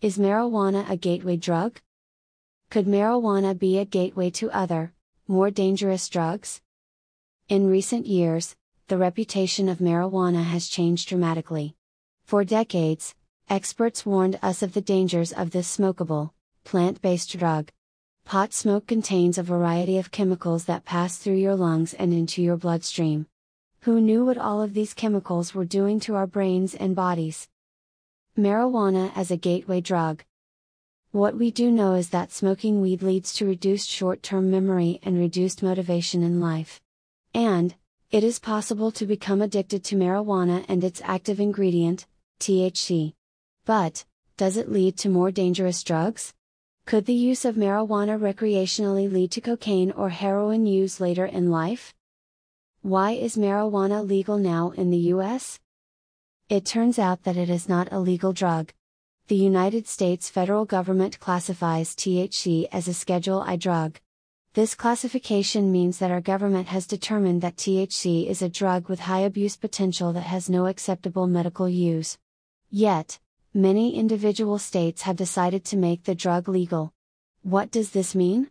Is marijuana a gateway drug? Could marijuana be a gateway to other, more dangerous drugs? In recent years, the reputation of marijuana has changed dramatically. For decades, experts warned us of the dangers of this smokable, plant based drug. Pot smoke contains a variety of chemicals that pass through your lungs and into your bloodstream. Who knew what all of these chemicals were doing to our brains and bodies? Marijuana as a gateway drug. What we do know is that smoking weed leads to reduced short term memory and reduced motivation in life. And, it is possible to become addicted to marijuana and its active ingredient, THC. But, does it lead to more dangerous drugs? Could the use of marijuana recreationally lead to cocaine or heroin use later in life? Why is marijuana legal now in the US? It turns out that it is not a legal drug. The United States federal government classifies THC as a Schedule I drug. This classification means that our government has determined that THC is a drug with high abuse potential that has no acceptable medical use. Yet, many individual states have decided to make the drug legal. What does this mean?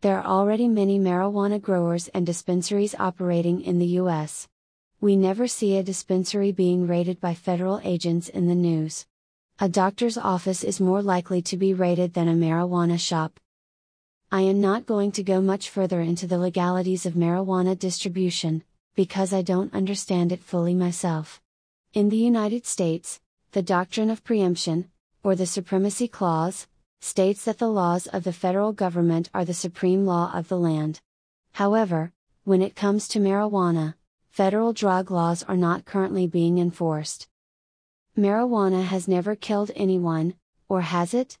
There are already many marijuana growers and dispensaries operating in the US we never see a dispensary being raided by federal agents in the news. A doctor's office is more likely to be raided than a marijuana shop. I am not going to go much further into the legalities of marijuana distribution, because I don't understand it fully myself. In the United States, the doctrine of preemption, or the supremacy clause, states that the laws of the federal government are the supreme law of the land. However, when it comes to marijuana, federal drug laws are not currently being enforced. Marijuana has never killed anyone, or has it?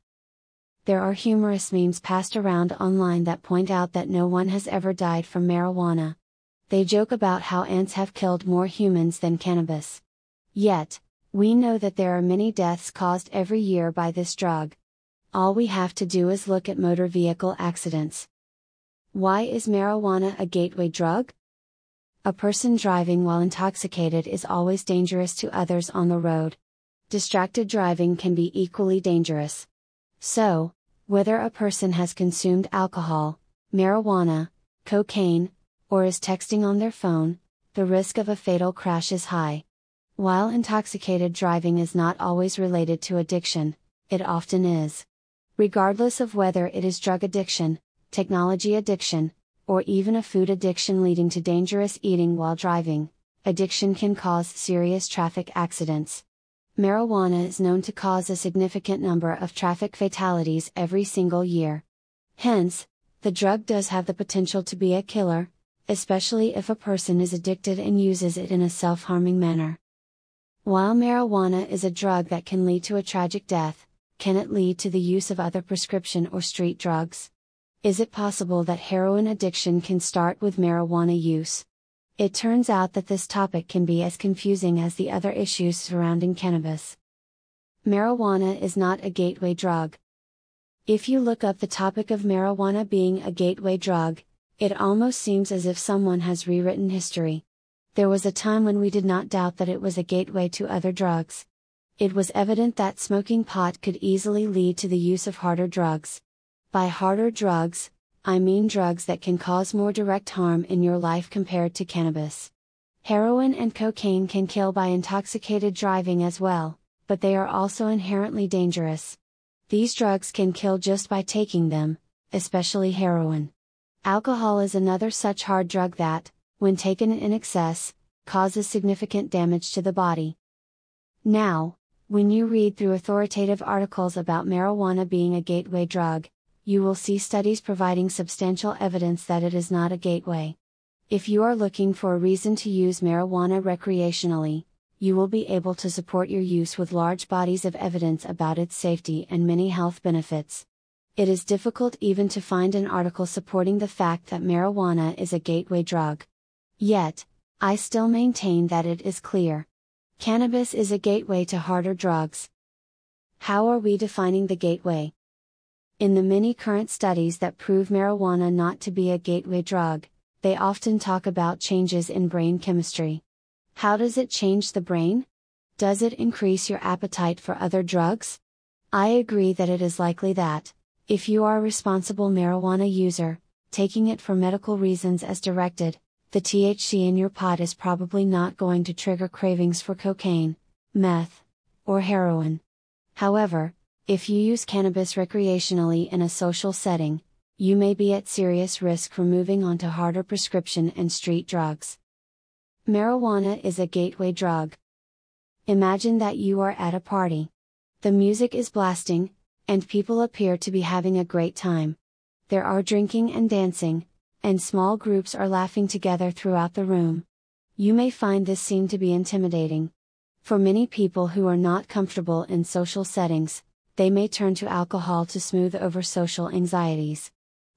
There are humorous memes passed around online that point out that no one has ever died from marijuana. They joke about how ants have killed more humans than cannabis. Yet, we know that there are many deaths caused every year by this drug. All we have to do is look at motor vehicle accidents. Why is marijuana a gateway drug? A person driving while intoxicated is always dangerous to others on the road. Distracted driving can be equally dangerous. So, whether a person has consumed alcohol, marijuana, cocaine, or is texting on their phone, the risk of a fatal crash is high. While intoxicated driving is not always related to addiction, it often is. Regardless of whether it is drug addiction, technology addiction, or even a food addiction leading to dangerous eating while driving, addiction can cause serious traffic accidents. Marijuana is known to cause a significant number of traffic fatalities every single year. Hence, the drug does have the potential to be a killer, especially if a person is addicted and uses it in a self harming manner. While marijuana is a drug that can lead to a tragic death, can it lead to the use of other prescription or street drugs? Is it possible that heroin addiction can start with marijuana use? It turns out that this topic can be as confusing as the other issues surrounding cannabis. Marijuana is not a gateway drug. If you look up the topic of marijuana being a gateway drug, it almost seems as if someone has rewritten history. There was a time when we did not doubt that it was a gateway to other drugs. It was evident that smoking pot could easily lead to the use of harder drugs. By harder drugs, I mean drugs that can cause more direct harm in your life compared to cannabis. Heroin and cocaine can kill by intoxicated driving as well, but they are also inherently dangerous. These drugs can kill just by taking them, especially heroin. Alcohol is another such hard drug that, when taken in excess, causes significant damage to the body. Now, when you read through authoritative articles about marijuana being a gateway drug, you will see studies providing substantial evidence that it is not a gateway. If you are looking for a reason to use marijuana recreationally, you will be able to support your use with large bodies of evidence about its safety and many health benefits. It is difficult even to find an article supporting the fact that marijuana is a gateway drug. Yet, I still maintain that it is clear. Cannabis is a gateway to harder drugs. How are we defining the gateway? In the many current studies that prove marijuana not to be a gateway drug, they often talk about changes in brain chemistry. How does it change the brain? Does it increase your appetite for other drugs? I agree that it is likely that, if you are a responsible marijuana user, taking it for medical reasons as directed, the THC in your pot is probably not going to trigger cravings for cocaine, meth, or heroin. However, if you use cannabis recreationally in a social setting, you may be at serious risk for moving on to harder prescription and street drugs. Marijuana is a gateway drug. Imagine that you are at a party. The music is blasting, and people appear to be having a great time. There are drinking and dancing, and small groups are laughing together throughout the room. You may find this scene to be intimidating. For many people who are not comfortable in social settings, they may turn to alcohol to smooth over social anxieties.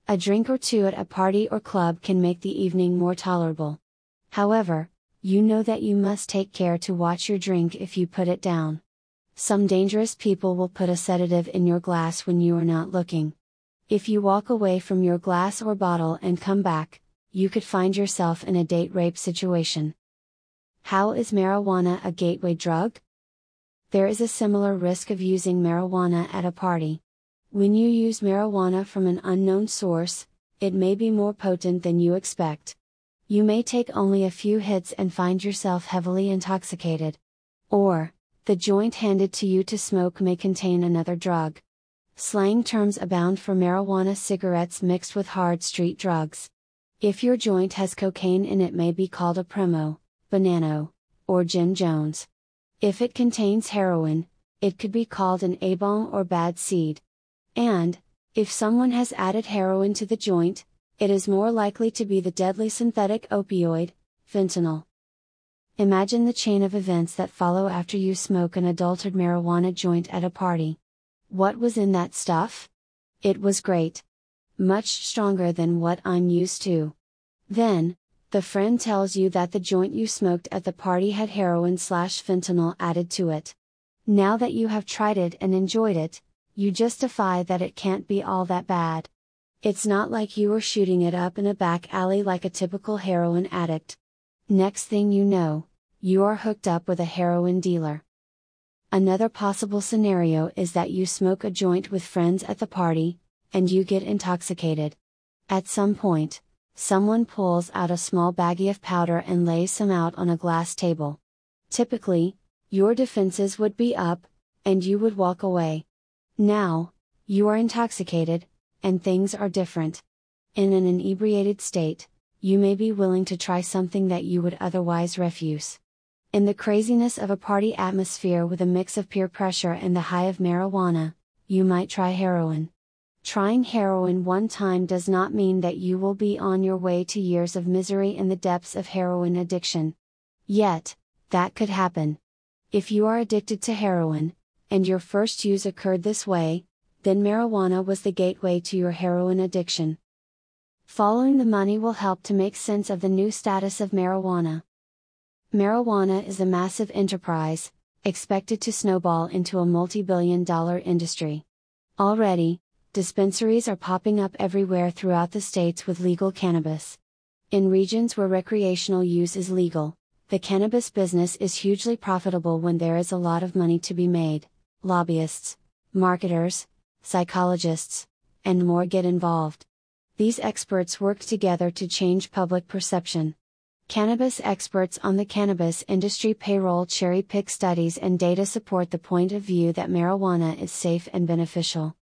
A drink or two at a party or club can make the evening more tolerable. However, you know that you must take care to watch your drink if you put it down. Some dangerous people will put a sedative in your glass when you are not looking. If you walk away from your glass or bottle and come back, you could find yourself in a date rape situation. How is marijuana a gateway drug? There is a similar risk of using marijuana at a party. When you use marijuana from an unknown source, it may be more potent than you expect. You may take only a few hits and find yourself heavily intoxicated. Or, the joint handed to you to smoke may contain another drug. Slang terms abound for marijuana cigarettes mixed with hard street drugs. If your joint has cocaine in it may be called a primo, banano, or Jim Jones. If it contains heroin, it could be called an A-bomb or bad seed. And, if someone has added heroin to the joint, it is more likely to be the deadly synthetic opioid, fentanyl. Imagine the chain of events that follow after you smoke an adulterated marijuana joint at a party. What was in that stuff? It was great. Much stronger than what I'm used to. Then, the friend tells you that the joint you smoked at the party had heroin slash fentanyl added to it. Now that you have tried it and enjoyed it, you justify that it can't be all that bad. It's not like you were shooting it up in a back alley like a typical heroin addict. Next thing you know, you are hooked up with a heroin dealer. Another possible scenario is that you smoke a joint with friends at the party, and you get intoxicated. At some point, someone pulls out a small baggie of powder and lays some out on a glass table. Typically, your defenses would be up, and you would walk away. Now, you are intoxicated, and things are different. In an inebriated state, you may be willing to try something that you would otherwise refuse. In the craziness of a party atmosphere with a mix of peer pressure and the high of marijuana, you might try heroin. Trying heroin one time does not mean that you will be on your way to years of misery in the depths of heroin addiction. Yet, that could happen. If you are addicted to heroin, and your first use occurred this way, then marijuana was the gateway to your heroin addiction. Following the money will help to make sense of the new status of marijuana. Marijuana is a massive enterprise, expected to snowball into a multi billion dollar industry. Already, dispensaries are popping up everywhere throughout the states with legal cannabis. In regions where recreational use is legal, the cannabis business is hugely profitable when there is a lot of money to be made. Lobbyists, marketers, psychologists, and more get involved. These experts work together to change public perception. Cannabis experts on the cannabis industry payroll cherry pick studies and data support the point of view that marijuana is safe and beneficial.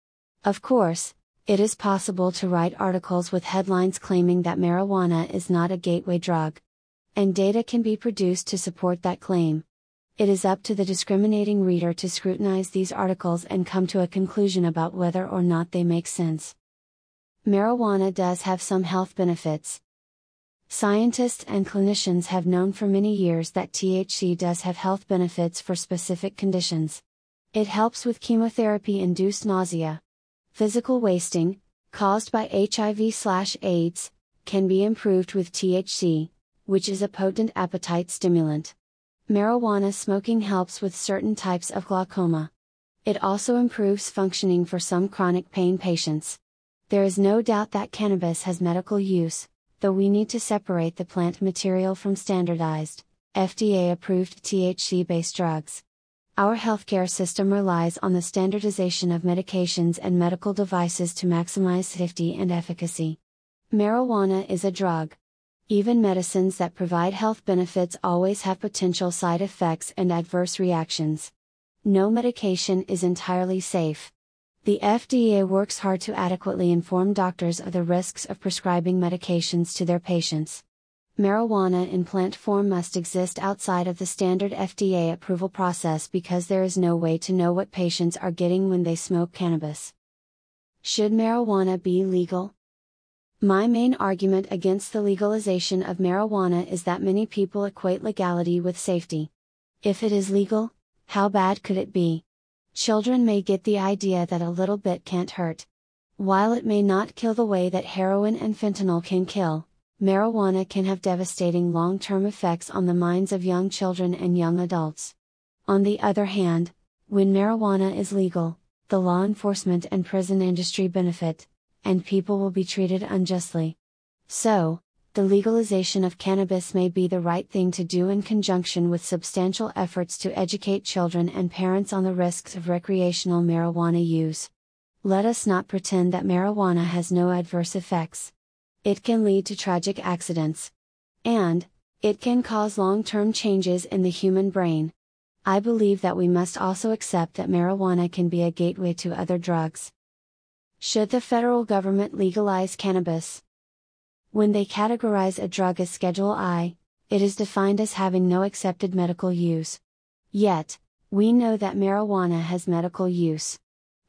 Of course, it is possible to write articles with headlines claiming that marijuana is not a gateway drug. And data can be produced to support that claim. It is up to the discriminating reader to scrutinize these articles and come to a conclusion about whether or not they make sense. Marijuana does have some health benefits, Scientists and clinicians have known for many years that THC does have health benefits for specific conditions. It helps with chemotherapy induced nausea. Physical wasting, caused by HIV/AIDS, can be improved with THC, which is a potent appetite stimulant. Marijuana smoking helps with certain types of glaucoma. It also improves functioning for some chronic pain patients. There is no doubt that cannabis has medical use, though we need to separate the plant material from standardized, FDA approved THC based drugs. Our healthcare system relies on the standardization of medications and medical devices to maximize safety and efficacy. Marijuana is a drug. Even medicines that provide health benefits always have potential side effects and adverse reactions. No medication is entirely safe. The FDA works hard to adequately inform doctors of the risks of prescribing medications to their patients marijuana in plant form must exist outside of the standard FDA approval process because there is no way to know what patients are getting when they smoke cannabis. Should marijuana be legal? My main argument against the legalization of marijuana is that many people equate legality with safety. If it is legal, how bad could it be? Children may get the idea that a little bit can't hurt. While it may not kill the way that heroin and fentanyl can kill, marijuana can have devastating long term effects on the minds of young children and young adults. On the other hand, when marijuana is legal, the law enforcement and prison industry benefit, and people will be treated unjustly. So, the legalization of cannabis may be the right thing to do in conjunction with substantial efforts to educate children and parents on the risks of recreational marijuana use. Let us not pretend that marijuana has no adverse effects it can lead to tragic accidents. And, it can cause long term changes in the human brain. I believe that we must also accept that marijuana can be a gateway to other drugs. Should the federal government legalize cannabis? When they categorize a drug as Schedule I, it is defined as having no accepted medical use. Yet, we know that marijuana has medical use.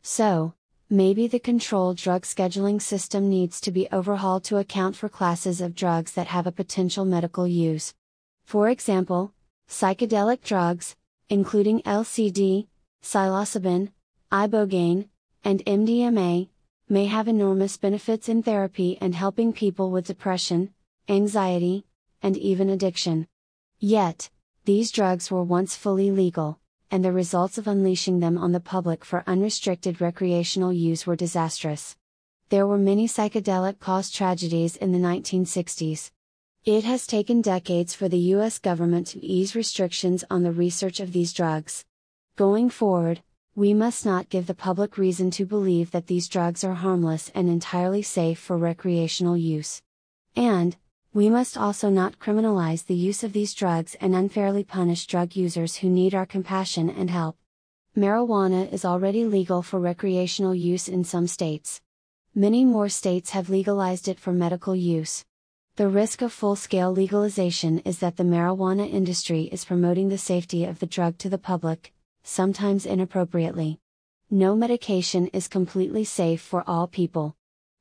So, Maybe the controlled drug scheduling system needs to be overhauled to account for classes of drugs that have a potential medical use. For example, psychedelic drugs, including LSD, psilocybin, ibogaine, and MDMA, may have enormous benefits in therapy and helping people with depression, anxiety, and even addiction. Yet, these drugs were once fully legal and the results of unleashing them on the public for unrestricted recreational use were disastrous. There were many psychedelic caused tragedies in the 1960s. It has taken decades for the US government to ease restrictions on the research of these drugs. Going forward, we must not give the public reason to believe that these drugs are harmless and entirely safe for recreational use. And, we must also not criminalize the use of these drugs and unfairly punish drug users who need our compassion and help. Marijuana is already legal for recreational use in some states. Many more states have legalized it for medical use. The risk of full scale legalization is that the marijuana industry is promoting the safety of the drug to the public, sometimes inappropriately. No medication is completely safe for all people.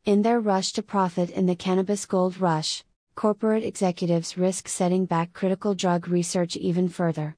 In their rush to profit in the cannabis gold rush, corporate executives risk setting back critical drug research even further.